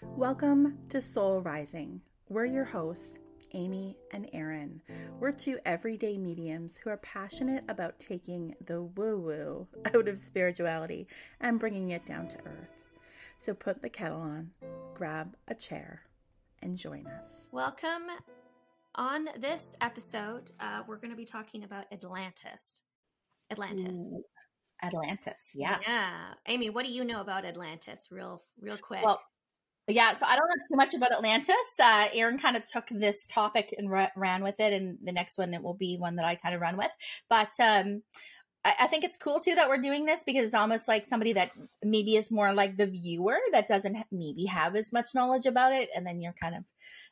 Welcome to Soul Rising. We're your hosts, Amy and Erin. We're two everyday mediums who are passionate about taking the woo woo out of spirituality and bringing it down to earth. So put the kettle on, grab a chair, and join us. Welcome. On this episode, uh, we're going to be talking about Atlantis. Atlantis. Ooh, Atlantis, yeah. Yeah. Amy, what do you know about Atlantis? Real, real quick. Well, yeah, so I don't know too much about Atlantis. Uh, Erin kind of took this topic and ra- ran with it, and the next one it will be one that I kind of run with. But um, I, I think it's cool too that we're doing this because it's almost like somebody that maybe is more like the viewer that doesn't maybe have as much knowledge about it, and then you're kind of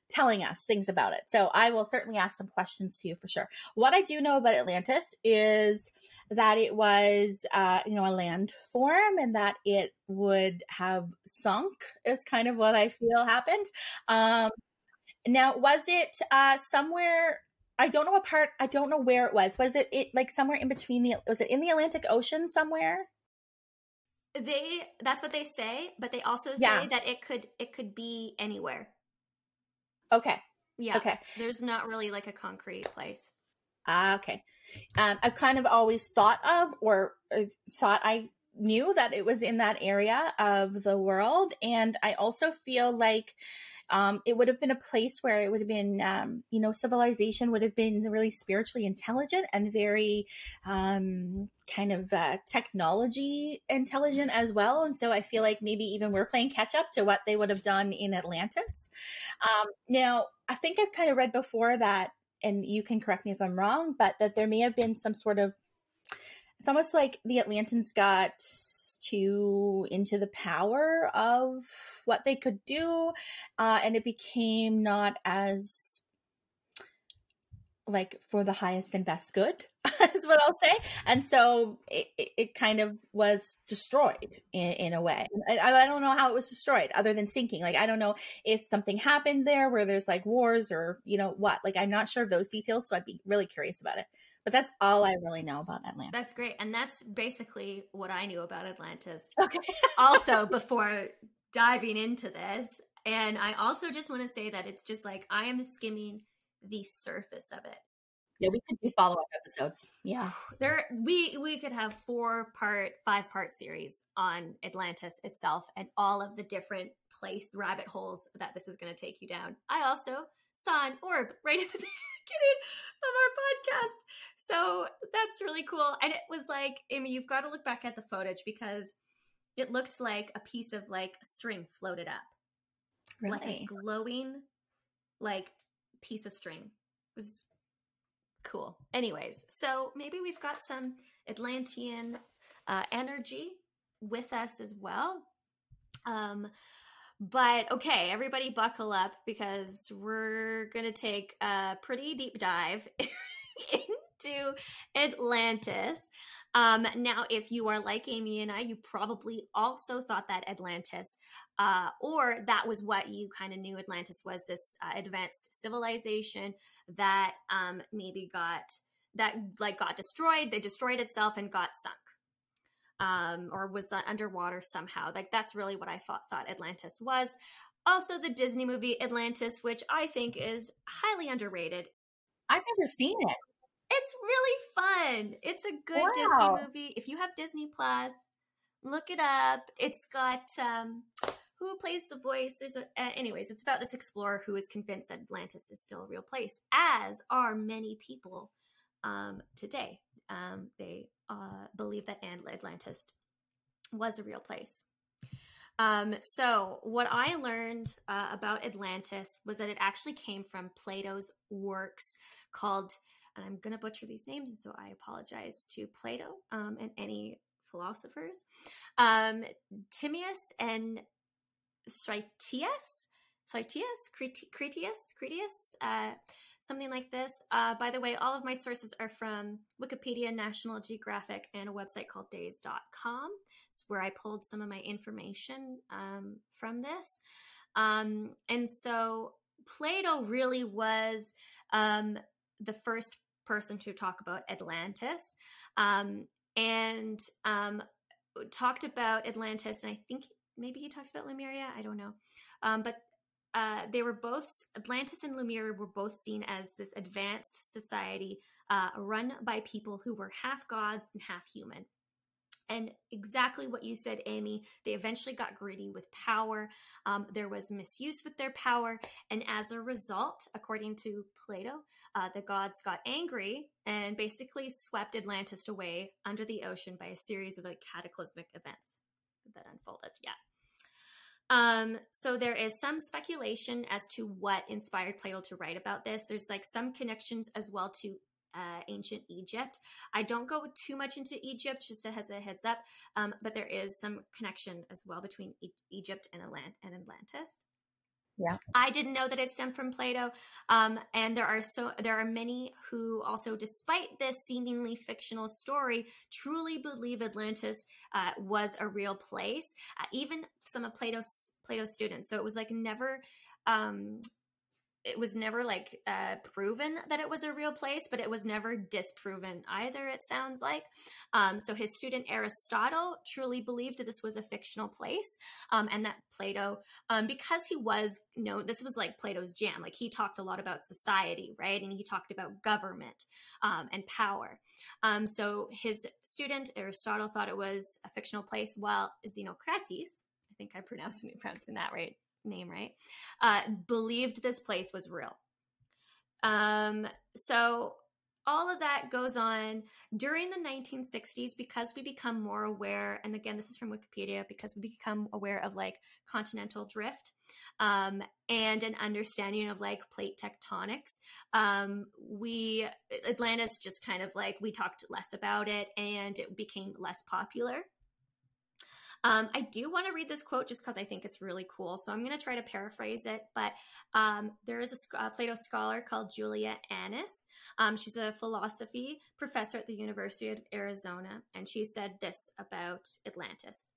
telling us things about it. So I will certainly ask some questions to you for sure. What I do know about Atlantis is that it was, uh, you know, a landform and that it would have sunk is kind of what I feel happened. Um, now, was it uh, somewhere? I don't know what part. I don't know where it was. Was it, it like somewhere in between the? Was it in the Atlantic Ocean somewhere? they that's what they say, but they also say Yeah. that it could it could be anywhere. Okay. Yeah. Okay. There's not really like a concrete place. Ah, okay. Um, I've kind of always thought of or uh, thought I knew that it was in that area of the world. And I also feel like um, it would have been a place where it would have been, um, you know, civilization would have been really spiritually intelligent and very um, kind of uh, technology intelligent as well. And so I feel like maybe even we're playing catch up to what they would have done in Atlantis. Um, now, I think I've kind of read before that and you can correct me if I'm wrong, but that there may have been some sort of it's almost like the Atlantans got too into the power of what they could do, uh, and it became not as like for the highest and best good is what I'll say. And so it, it, kind of was destroyed in, in a way. I, I don't know how it was destroyed other than sinking. Like, I don't know if something happened there where there's like wars or, you know, what. Like, I'm not sure of those details. So I'd be really curious about it. But that's all I really know about Atlantis. That's great. And that's basically what I knew about Atlantis. Okay. also before diving into this. And I also just want to say that it's just like I am skimming the surface of it. Yeah, we could do follow up episodes. Yeah. There we we could have four part, five part series on Atlantis itself and all of the different place rabbit holes that this is going to take you down. I also saw an orb right at the beginning of our podcast. So that's really cool. And it was like, Amy, you've got to look back at the footage because it looked like a piece of like string floated up. Like a Really? glowing like piece of string. It was cool. Anyways, so maybe we've got some Atlantean uh, energy with us as well. Um, but okay, everybody buckle up because we're going to take a pretty deep dive into Atlantis. Um, now, if you are like Amy and I, you probably also thought that Atlantis, uh, or that was what you kind of knew Atlantis was this uh, advanced civilization that um, maybe got that like got destroyed. They destroyed itself and got sunk, um, or was underwater somehow. Like that's really what I thought thought Atlantis was. Also, the Disney movie Atlantis, which I think is highly underrated. I've never seen it. It's really fun. It's a good Wow. Disney movie. If you have Disney Plus, look it up. It's got um who plays the voice? There's a uh, anyways, it's about this explorer who is convinced that Atlantis is still a real place, as are many people um today. Um they uh believe that Atlantis was a real place. Um, so what I learned uh, about Atlantis was that it actually came from Plato's works called and I'm going to butcher these names, so I apologize to Plato um, and any philosophers. Um, Timaeus and Critias, Critias, Criti- Critias, Critias, uh, something like this. Uh, by the way, all of my sources are from Wikipedia, National Geographic, and a website called dazed.com. It's where I pulled some of my information um, from this. Um, and so Plato really was um, the first person to talk about Atlantis um, and um, talked about Atlantis. And I think maybe he talks about Lemuria. I don't know. Um, but uh, they were both Atlantis and Lemuria were both seen as this advanced society uh, run by people who were half gods and half human. And exactly what you said, Amy, they eventually got greedy with power. Um, there was misuse with their power. And as a result, according to Plato, uh, the gods got angry and basically swept Atlantis away under the ocean by a series of like cataclysmic events that unfolded. Yeah. Um, so there is some speculation as to what inspired Plato to write about this. There's like some connections as well to uh, ancient Egypt. I don't go too much into Egypt, just as a heads up, um, but there is some connection as well between e- Egypt and, Atlant- and Atlantis. Yeah, I didn't know that it stemmed from Plato, um, and there are so there are many who also, despite this seemingly fictional story, truly believe Atlantis uh, was a real place. Uh, even some of Plato's Plato's students. So it was like never um, it was never like uh, proven that it was a real place, but it was never disproven either. It sounds like. Um, so his student Aristotle truly believed this was a fictional place, um, and that Plato, um, because he was know this was like Plato's jam. Like he talked a lot about society, right, and he talked about government um, and power. Um, so his student Aristotle thought it was a fictional place, while Xenocrates, I think I'm pronouncing pronouncing that right name right, uh, believed this place was real. Um, so all of that goes on during the 1960s because we become more aware and again this is from wikipedia because we become aware of like continental drift um, and an understanding of like plate tectonics. Um, we atlantis just kind of like we talked less about it and it became less popular um, I do want to read this quote just because I think it's really cool. So I'm going to try to paraphrase it. But um, there is a, a, Plato scholar called Julia Annas. Um, she's a philosophy professor at the University of Arizona. And she said this about Atlantis.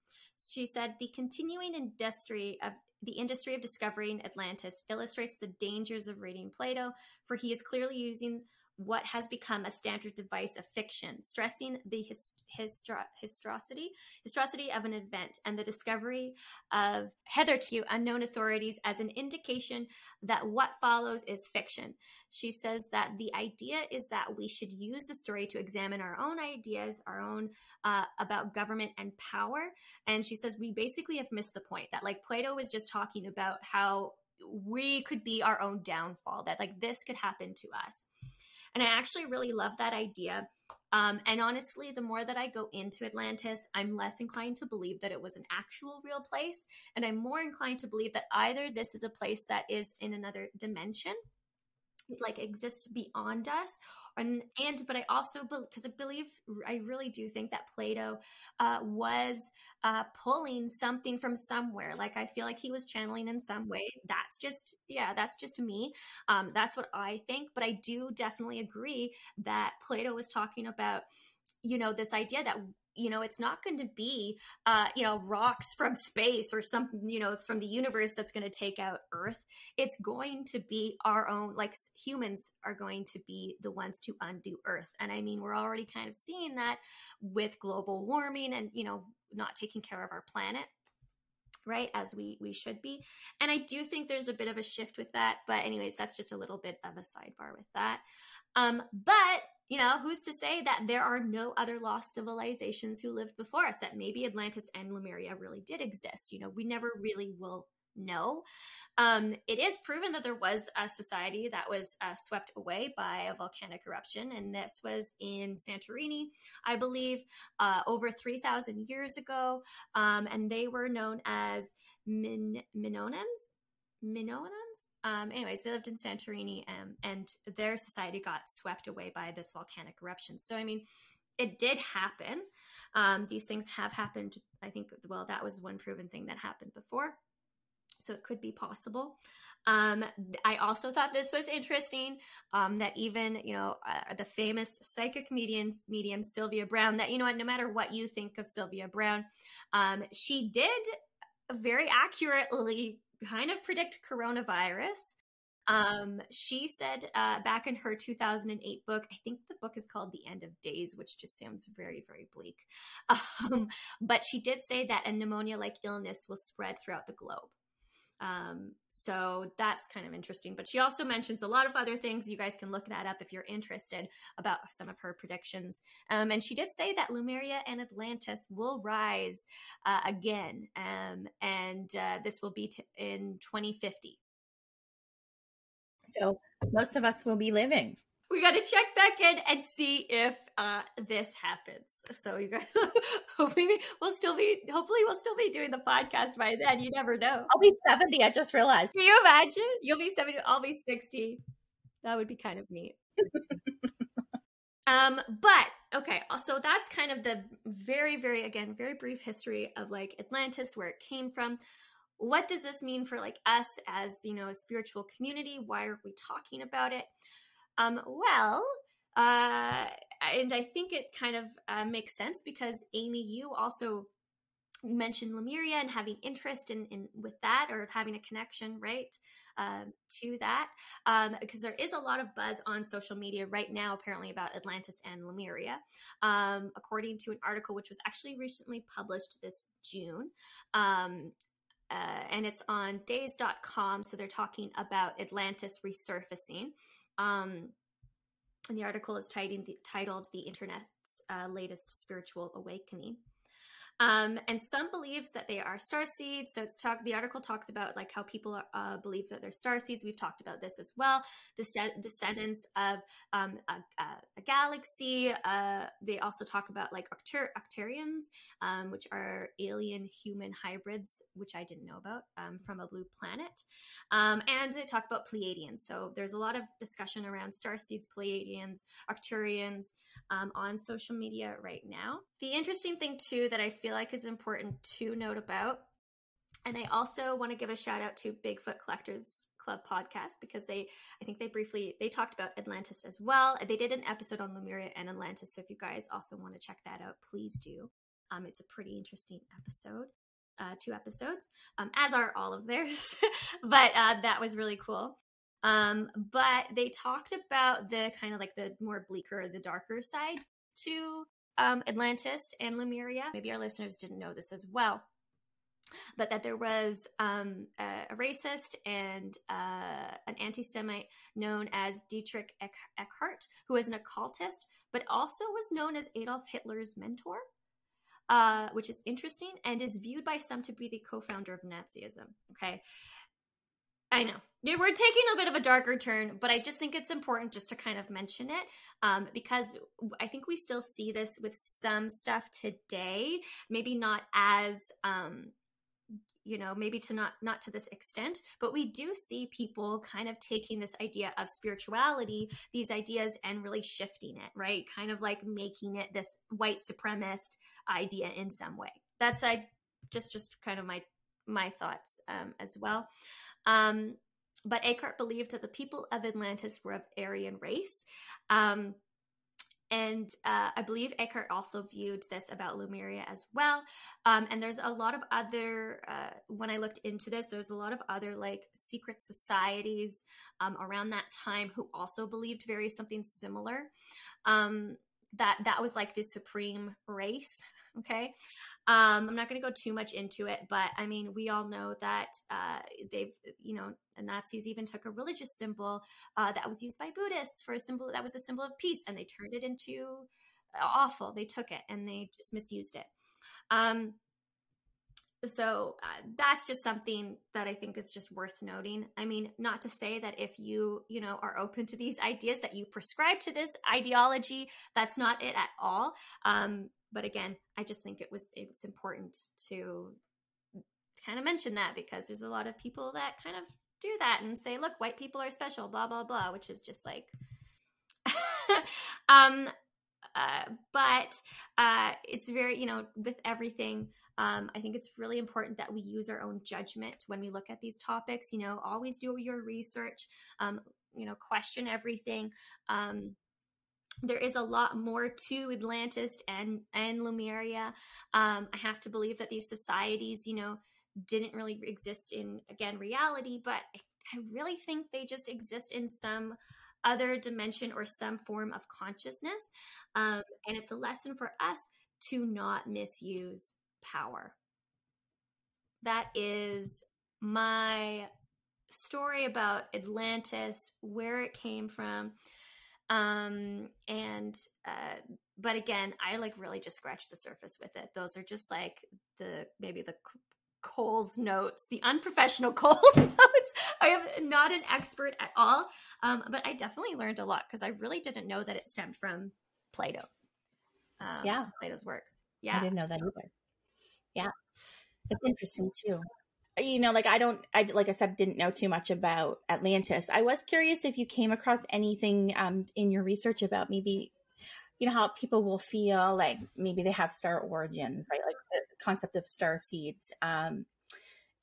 She said, the continuing industry of the industry of discovering Atlantis illustrates the dangers of reading Plato, for he is clearly using what has become a standard device of fiction, stressing the hist- historicity of an event and the discovery of hitherto unknown authorities as an indication that what follows is fiction. She says that the idea is that we should use the story to examine our own ideas, our own uh, about government and power. And she says we basically have missed the point that like Plato was just talking about how we could be our own downfall, that like this could happen to us. And I actually really love that idea. Um, and honestly, the more that I go into Atlantis, I'm less inclined to believe that it was an actual real place. And I'm more inclined to believe that either this is a place that is in another dimension, like exists beyond us, and and but I also because I believe I really do think that Plato uh, was uh, pulling something from somewhere. Like I feel like he was channeling in some way. That's just yeah, that's just me. Um, that's what I think. But I do definitely agree that Plato was talking about you know this idea that you know it's not going to be uh you know rocks from space or something you know from the universe that's going to take out earth. It's going to be our own like humans are going to be the ones to undo earth. And i mean we're already kind of seeing that with global warming and you know not taking care of our planet right as we we should be. And i do think there's a bit of a shift with that but anyways that's just a little bit of a sidebar with that. Um but you know, who's to say that there are no other lost civilizations who lived before us, that maybe Atlantis and Lemuria really did exist? You know, we never really will know. Um, it is proven that there was a society that was uh, swept away by a volcanic eruption, and this was in Santorini, I believe, uh, over 3,000 years ago. Um, and they were known as Min-. Minoans? Um, anyways, they lived in Santorini um, and their society got swept away by this volcanic eruption. So, I mean, it did happen. Um, these things have happened. I think, well, that was one proven thing that happened before. So it could be possible. Um, I also thought this was interesting um, that even, you know, uh, the famous psychic medium, medium Sylvia Browne, that, you know what, no matter what you think of Sylvia Browne, um, she did very accurately kind of predict coronavirus. Um, she said uh, back in her 2008 book, I think the book is called The End of Days, which just sounds very, very bleak. Um, but she did say that a pneumonia like illness will spread throughout the globe. Um, so that's kind of interesting. But she also mentions a lot of other things. You guys can look that up if you're interested about some of her predictions. Um, and she did say that Lemuria and Atlantis will rise uh, again, um, and uh, this will be t- in 2050. So most of us will be living we got to check back in and see if uh, this happens. So you guys, hopefully we'll still be, hopefully we'll still be doing the podcast by then. You never know. I'll be seventy. I just realized. Can you imagine? You'll be seventy. I'll be sixty. That would be kind of neat. um, but okay, so that's kind of the very, very again, very brief history of like Atlantis, where it came from. What does this mean for like us as you know a spiritual community? Why are we talking about it? Um, well, uh, and I think it kind of uh, makes sense because Amy, you also mentioned Lemuria and having interest in, in with that or having a connection, right, um, to that, um, because there is a lot of buzz on social media right now, apparently about Atlantis and Lemuria, um, according to an article which was actually recently published this June. Um, uh, and it's on dazed.com. So they're talking about Atlantis resurfacing. Um, and the article is titled The Internet's uh, Latest Spiritual Awakening. Um, and some believes that they are star seeds. So it's talk. The article talks about like how people uh, believe that they're star seeds. We've talked about this as well. descendants of um, a, a, galaxy. Uh, they also talk about like Octar- Octarians, um, which are alien human hybrids, which I didn't know about um, from a blue planet. Um, and they talk about Pleiadians. So there's a lot of discussion around star seeds, Pleiadians, Arcturians um, on social media right now. The interesting thing too that I feel like is important to note about, and I also want to give a shout out to Bigfoot Collectors Club podcast because they, I think they briefly they talked about Atlantis as well. They did an episode on Lemuria and Atlantis, so if you guys also want to check that out, please do. Um, it's a pretty interesting episode. Uh, two episodes, um, as are all of theirs. but uh, that was really cool. Um, but they talked about the kind of like the more bleaker, the darker side to um, Atlantis and Lemuria. Maybe our listeners didn't know this as well. But that there was um, a, a, racist and uh, an anti Semite known as Dietrich Eckart, who was an occultist, but also was known as Adolf Hitler's mentor, uh, which is interesting and is viewed by some to be the co founder of Nazism. Okay. I know. Yeah, we're taking a bit of a darker turn, but I just think it's important just to kind of mention it um, because I think we still see this with some stuff today. Maybe not as, um, you know, maybe to not not to this extent, but we do see people kind of taking this idea of spirituality, these ideas, and really shifting it, right? Kind of like making it this white supremacist idea in some way. That's I just just kind of my my thoughts um, as well. Um, but Eckart believed that the people of Atlantis were of Aryan race. Um, and uh, I believe Eckart also viewed this about Lemuria as well. Um, and there's a lot of other, uh, when I looked into this, there's a lot of other like secret societies um, around that time who also believed very something similar. Um, that that was like the supreme race. Okay. Um, I'm not going to go too much into it, but I mean, we all know that uh, they've, you know, the Nazis even took a religious symbol uh, that was used by Buddhists for a symbol that was a symbol of peace, and they turned it into uh, awful. They took it and they just misused it. Um, so uh, that's just something that i think is just worth noting i mean not to say that if you you know are open to these ideas that you prescribe to this ideology that's not it at all um, but again, I just think it was it's important to kind of mention that because there's a lot of people that kind of do that and say, look, white people are special, blah blah blah, which is just like um uh, but uh, it's very, you know, with everything, um, I think it's really important that we use our own judgment when we look at these topics. You know, always do your research, um, you know, question everything. Um, there is a lot more to Atlantis and and Lemuria. Um, I have to believe that these societies, you know, didn't really exist in again reality, but I I really think they just exist in some other dimension or some form of consciousness. Um, and it's a lesson for us to not misuse power. That is my story about Atlantis, where it came from. Um, and, uh, but again, I like really just scratched the surface with it. Those are just like the maybe the Coles Notes, the unprofessional Coles Notes. I am not an expert at all, um, but I definitely learned a lot because I really didn't know that it stemmed from Plato. Um, yeah, Plato's works. Yeah, I didn't know that either. Yeah, it's interesting too. You know, like I don't, I like I said, didn't know too much about Atlantis. I was curious if you came across anything um, in your research about maybe you know how people will feel like maybe they have star origins right? Like the concept of star seeds. Um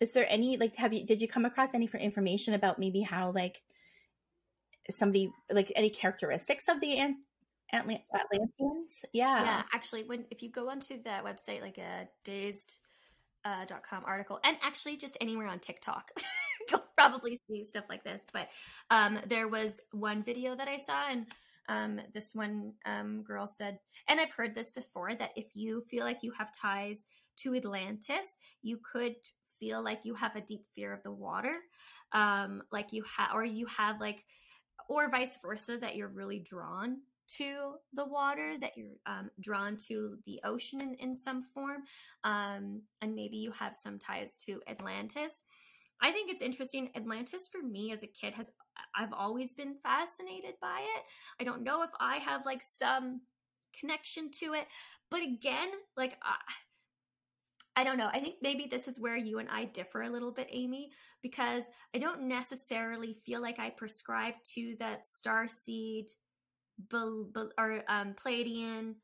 is there any like have you did you come across any for information about maybe how like somebody like any characteristics of the Ant- Atlant- atlanteans? Yeah. Yeah actually when if you go onto that website like a dazed uh, com article and actually just anywhere on tiktok. You'll probably see stuff like this but um there was one video that i saw and um, this one um, girl said, and I've heard this before, that if you feel like you have ties to Atlantis, you could feel like you have a deep fear of the water, um, like you have, or you have like, or vice versa, that you're really drawn to the water, that you're um, drawn to the ocean in, in some form, um, and maybe you have some ties to Atlantis. I think it's interesting. Atlantis for me as a kid has I've always been fascinated by it. I don't know if I have like some connection to it, but again, like I, I don't know. I think maybe this is where you and I differ a little bit, Amy, because I don't necessarily feel like I prescribe to that star seed or um, Pleiadian,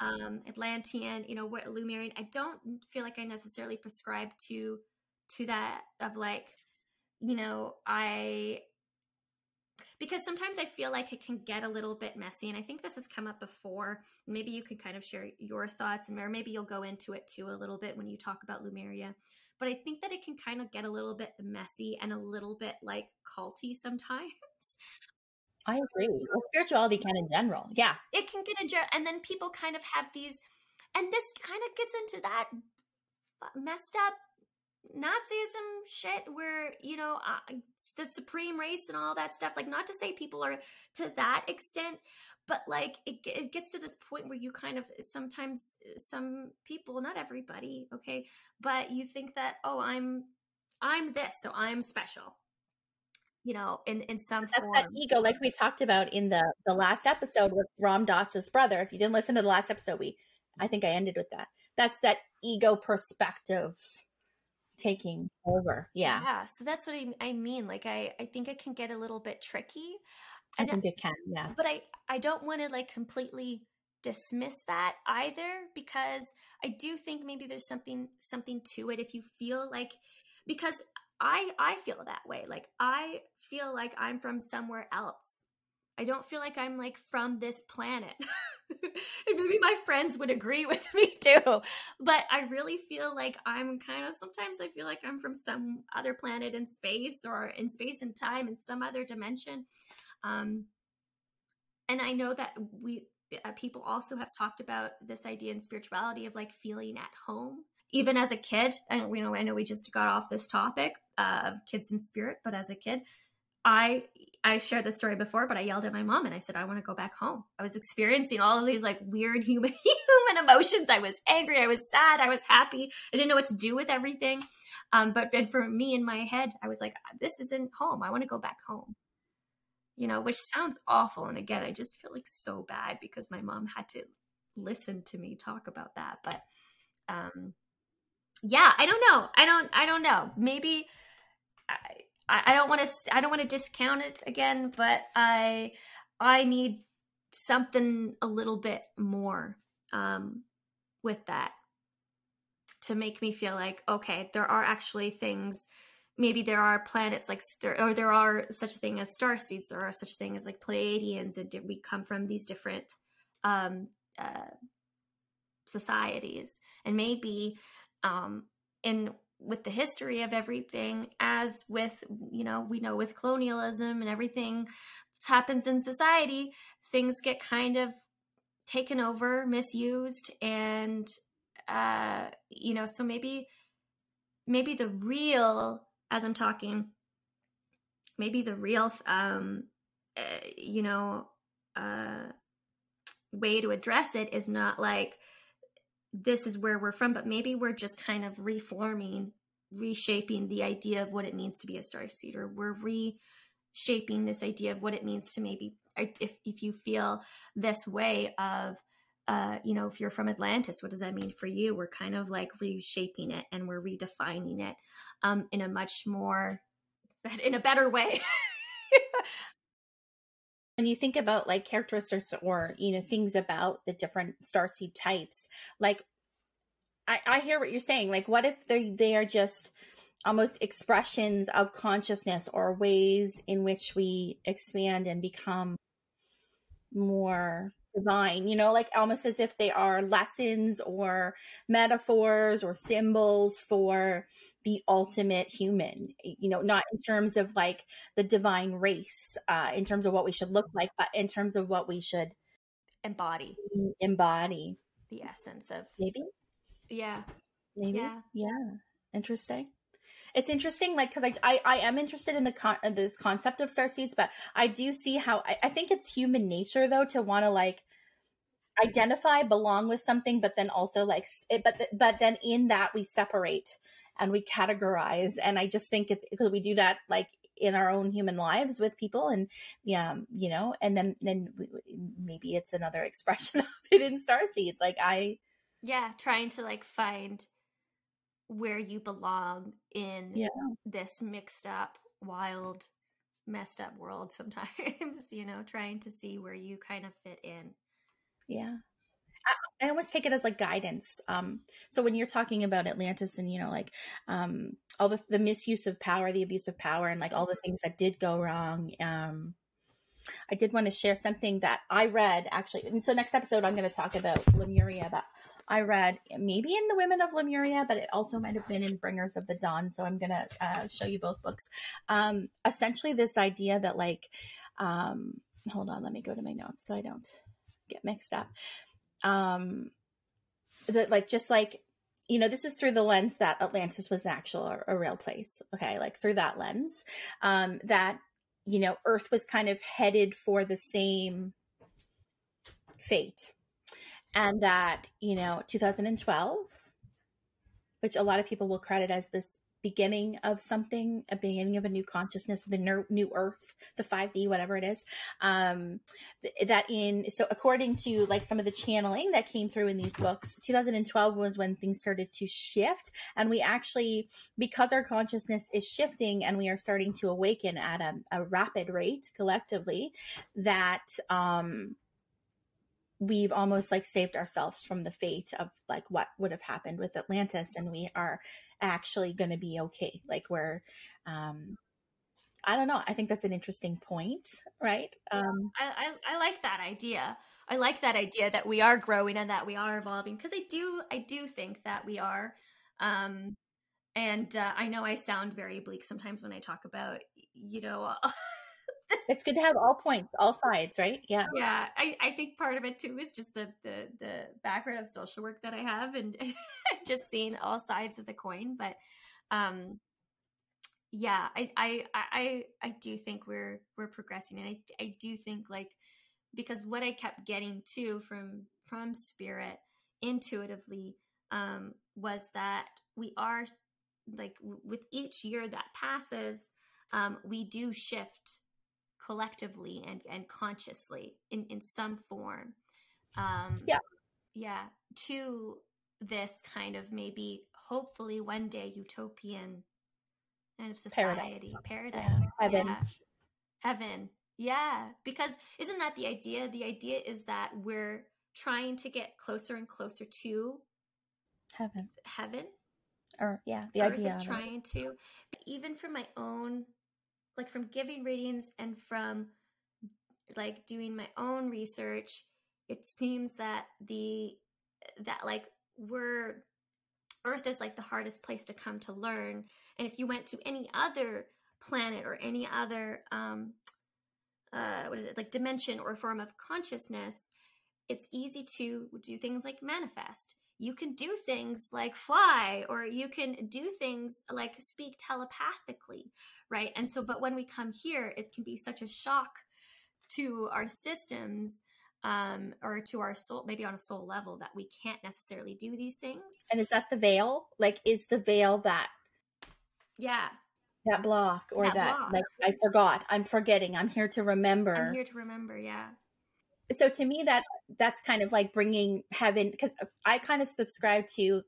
um, Atlantean, you know, what Lemurian. I don't feel like I necessarily prescribe to to that of like you know i because sometimes i feel like it can get a little bit messy and i think this has come up before. Maybe you could kind of share your thoughts and or maybe you'll go into it too a little bit when you talk about Lemuria but i think that it can kind of get a little bit messy and a little bit like culty sometimes i agree well spirituality kind of general yeah it can get a general and then people kind of have these and this kind of gets into that messed up Nazism shit where, you know, uh, the supreme race and all that stuff. Like, not to say people are to that extent, but like it, it gets to this point where you kind of sometimes, some people, not everybody, okay, but you think that, oh, I'm, I'm this, so I'm special. You know, in in some That's form. that ego, like we talked about in the the last episode with Ram Dass's brother. If you didn't listen to the last episode, we I think I ended with that. That's that ego perspective taking over. Yeah. Yeah. So that's what I, I mean. Like, I, I think it can get a little bit tricky. I think it can. Yeah. But I, I don't want to like completely dismiss that either because I do think maybe there's something, something to it. If you feel like, because I, I feel that way. Like, I feel like I'm from somewhere else. I don't feel like I'm like from this planet. and maybe my friends would agree with me too. But I really feel like I'm kind of sometimes I feel like I'm from some other planet in space or in space and time in some other dimension. Um, and I know that we uh, people also have talked about this idea in spirituality of like feeling at home. Even as a kid, and we know I know we just got off this topic uh, of kids in spirit, but as a kid, I I shared this story before, but I yelled at my mom and I said, I want to go back home. I was experiencing all of these like weird human human emotions. I was angry, I was sad, I was happy. I didn't know what to do with everything. Um, but then for me in my head, I was like, this isn't home. I want to go back home. You know, which sounds awful. And again, I just feel like so bad because my mom had to listen to me talk about that. But um yeah, I don't know. I don't I don't know. Maybe I, I, don't want to I don't want to discount it again, but I I need something a little bit more um, with that to make me feel like okay, there are actually things. Maybe there are planets like or there are such a thing as star seeds. There are such thing as like Pleiadians, and we come from these different um, uh, societies, and maybe um, in with the history of everything as with you know we know with colonialism and everything that happens in society things get kind of taken over misused and uh you know so maybe maybe the real as i'm talking maybe the real um uh, you know uh way to address it is not like this is where we're from, but maybe we're just kind of reforming, reshaping the idea of what it means to be a star seeder. We're reshaping this idea of what it means to maybe if if you feel this way of uh, you know, if you're from Atlantis, what does that mean for you? We're kind of like reshaping it and we're redefining it um, in a much more, in a better way. when you think about like characteristics or you know things about the different starseed types like i i hear what you're saying. Like what if they they are just almost expressions of consciousness or ways in which we expand and become more divine, you know, like almost as if they are lessons or metaphors or symbols for the ultimate human, you know, not in terms of like the divine race, uh, in terms of what we should look like, but in terms of what we should embody. Embody. The essence of maybe. Yeah. Maybe. Yeah. Yeah. Interesting it's interesting like because I, I, I am interested in the con uh, this concept of star seeds but i do see how I, I think it's human nature though to want to like identify belong with something but then also like it, but but then in that we separate and we categorize and i just think it's because we do that like in our own human lives with people and yeah you know and then then maybe it's another expression of it in star seeds like i yeah trying to like find where you belong in yeah. this mixed up wild messed up world sometimes you know trying to see where you kind of fit in yeah I, I almost take it as like guidance um so when you're talking about atlantis and you know like um all the, the misuse of power the abuse of power and like all the things that did go wrong um I did want to share something that I read actually. And so next episode, I'm going to talk about Lemuria, but I read maybe in the Women of Lemuria, but it also might have been in Bringers of the Dawn. So I'm going to uh, show you both books. Um, essentially, this idea that like, um, hold on, let me go to my notes so I don't get mixed up. Um, that like just like you know this is through the lens that atlantis was an actual or a, real place okay like through that lens um that you know earth was kind of headed for the same fate and that you know 2012 which a lot of people will credit as this beginning of something, a beginning of a new consciousness, the new earth, the 5D, whatever it is. Um, that in, so according to like some of the channeling that came through in these books, 2012 was when things started to shift. And we actually, because our consciousness is shifting and we are starting to awaken at a, a rapid rate collectively, that, um, we've almost like saved ourselves from the fate of like what would have happened with Atlantis and we are actually going to be okay. Like we're um I don't know. I think that's an interesting point right? Um I I, I like that idea. I like that idea that we are growing and that we are evolving because I do I do think that we are. Um and uh, I know I sound very bleak sometimes when I talk about you know it's good to have all points, all sides, right? Yeah. Yeah. I, I think part of it too is just the, the, the background of social work that I have and just seeing all sides of the coin. But, um, yeah, I, I, I, I do think we're, we're progressing. And I, I do think like, because what I kept getting to from, from spirit intuitively, um, was that we are like with each year that passes, um, we do shift collectively and, and consciously in, in some form. Um, yeah. Yeah. To this kind of maybe, hopefully, one day utopian kind of society, paradise. paradise. Yeah. Heaven. Yeah. Heaven. Yeah. Because isn't that the idea? The idea is that we're trying to get closer and closer to heaven. Heaven. Or yeah, the Earth idea is trying to. Even for my own like from giving readings and from like doing my own research, it seems that the that like we're Earth is like the hardest place to come to learn. And if you went to any other planet or any other, um, uh, what is it, like dimension or form of consciousness, it's easy to do things like manifest. You can do things like fly, or you can do things like speak telepathically, right? And so, but when we come here, it can be such a shock to our systems um, or to our soul, maybe on a soul level, that we can't necessarily do these things. And is that the veil? Like, is the veil that? Yeah. That block or that, that block. like I forgot. I'm forgetting. I'm here to remember. I'm here to remember. Yeah. So to me, that that's kind of like bringing heaven because I kind of subscribe to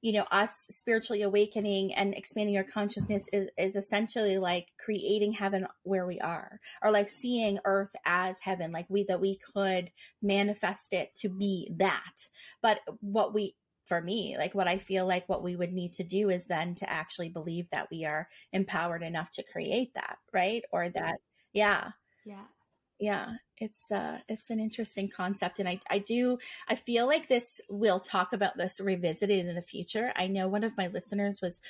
you know us spiritually awakening and expanding our consciousness is, is essentially like creating heaven where we are or like seeing earth as heaven like we that we could manifest it to be that. But what we for me like what i feel like what we would need to do is then to actually believe that we are empowered enough to create that right? Or that yeah. Yeah yeah it's uh it's an interesting concept and i i do i feel like this we'll talk about this revisited in the future. I know one of my listeners was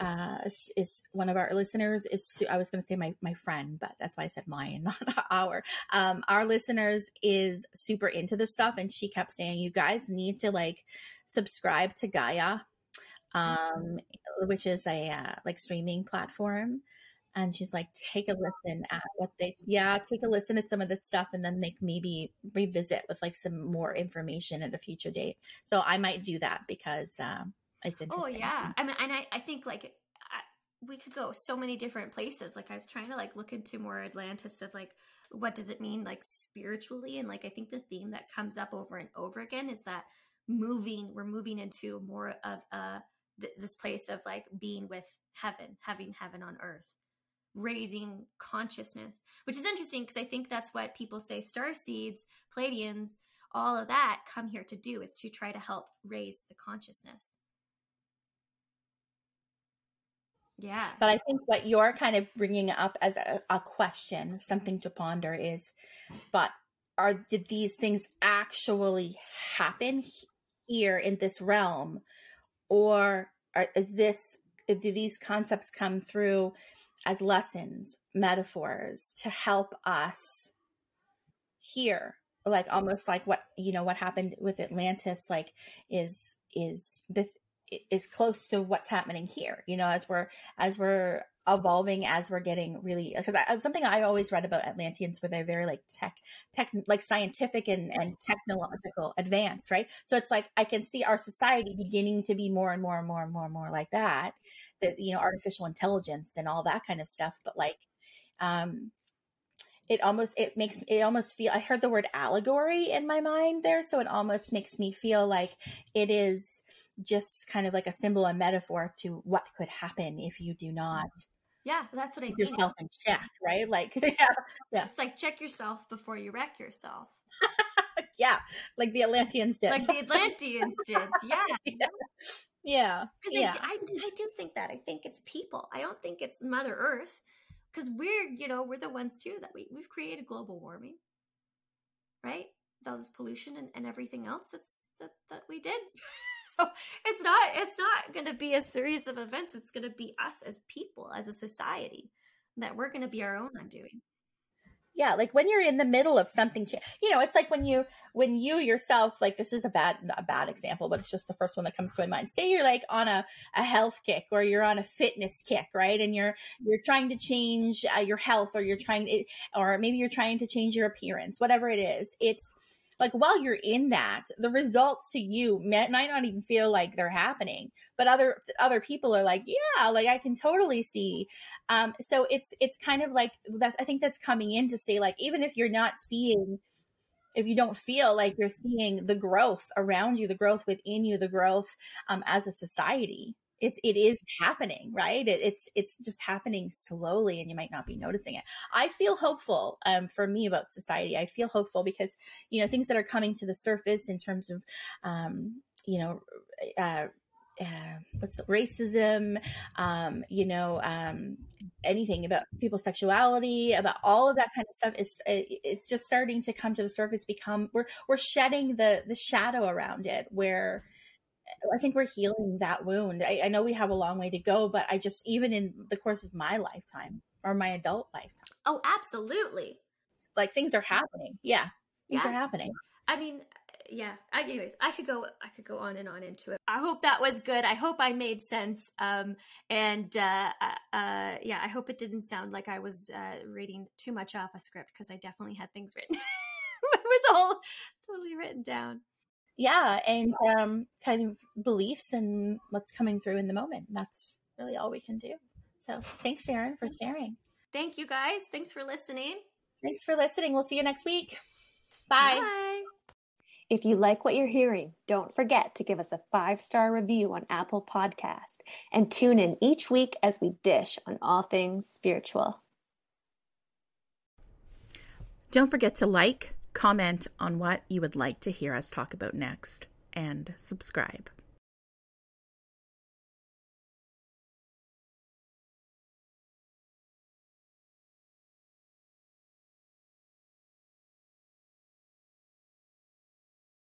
uh is, one of our listeners is i was going to say my my friend but that's why i said mine not our. Um our listeners is super into this stuff and she kept saying you guys need to like subscribe to gaia um which is a uh, like streaming platform and she's like take a listen at what they yeah take a listen at some of the stuff and then like maybe revisit with like some more information at a future date. So i might do that because um it's oh, interesting. oh yeah. I mean and i, I think like I, we could go so many different places. Like i was trying to like look into more atlantis of like what does it mean like spiritually? And like i think the theme that comes up over and over again is that moving we're moving into more of a this place of like being with heaven having heaven on earth raising consciousness, which is interesting because I think that's what people say star seeds, Pleiadians, all of that come here to do is to try to help raise the consciousness. Yeah. But I think what you're kind of bringing up as a, a question, something to ponder is, but are did these things actually happen here in this realm, or are, is this do these concepts come through as lessons, metaphors to help us hear like almost like what you know what happened with Atlantis like is is this is close to what's happening here you know as we're as we're evolving as we're getting really because something I always read about Atlanteans where they're very like tech tech like scientific and, and technological advanced right? So it's like I can see our society beginning to be more and more and more and more and more like that that you know artificial intelligence and all that kind of stuff but like um it almost it makes it almost feel i heard the word allegory in my mind there so it almost makes me feel like it is just kind of like a symbol a metaphor to what could happen if you do not yeah, that's what I mean. Yourself in check, right? Like, yeah, yeah. It's like check yourself before you wreck yourself. yeah, like the Atlanteans did. Like the Atlanteans did. Yeah. Yeah. Because yeah. I, I, I do think that. I think it's people. I don't think it's Mother Earth. Because we're, you know, we're the ones too that we, we've created global warming, right? All this pollution and, and everything else that's that, that we did. So it's not it's not going to be a series of events. It's going to be us as people as a society that we're going to be our own undoing. Yeah like when you're in the middle of something you know it's like when you when you yourself like this is a bad a bad example but it's just the first one that comes to my mind. Say you're like on a, a health kick or you're on a fitness kick right? And you're you're trying to change uh, your health or you're trying to or maybe you're trying to change your appearance whatever it is. It's like while you're in that, the results to you might not even feel like they're happening, but other other people are like, yeah, like I can totally see. Um, so it's it's kind of like that. I think that's coming in to say like even if you're not seeing if you don't feel like you're seeing the growth around you, the growth within you, the growth um, as a society, it's it is happening right it, it's it's just happening slowly and you might not be noticing it i feel hopeful um, for me about society i feel hopeful because you know things that are coming to the surface in terms of um, you know uh, uh, what's the, racism, um, you know, um, anything about people's sexuality, about all of that kind of stuff is is just starting to come to the surface. Become we're we're shedding the the shadow around it, where I think we're healing that wound. I, I know we have a long way to go, but I just, even in the course of my lifetime or my adult lifetime, Oh, absolutely. like things are happening. Yeah, things are happening. I mean, yeah. I, anyways, I could go. I could go on and on into it. I hope that was good. I hope I made sense. Um, and uh, uh, uh, yeah, I hope it didn't sound like I was uh, reading too much off a script because I definitely had things written. it was all totally written down. Yeah, and um, kind of beliefs and what's coming through in the moment. That's really all we can do. So thanks, Erin, for sharing. Thank you guys. Thanks for listening. Thanks for listening. We'll see you next week. Bye. Bye. If you like what you're hearing, don't forget to give us a five star review on Apple Podcast and tune in each week as we dish on all things spiritual. Don't forget to like, comment on what you would like to hear us talk about next, and subscribe.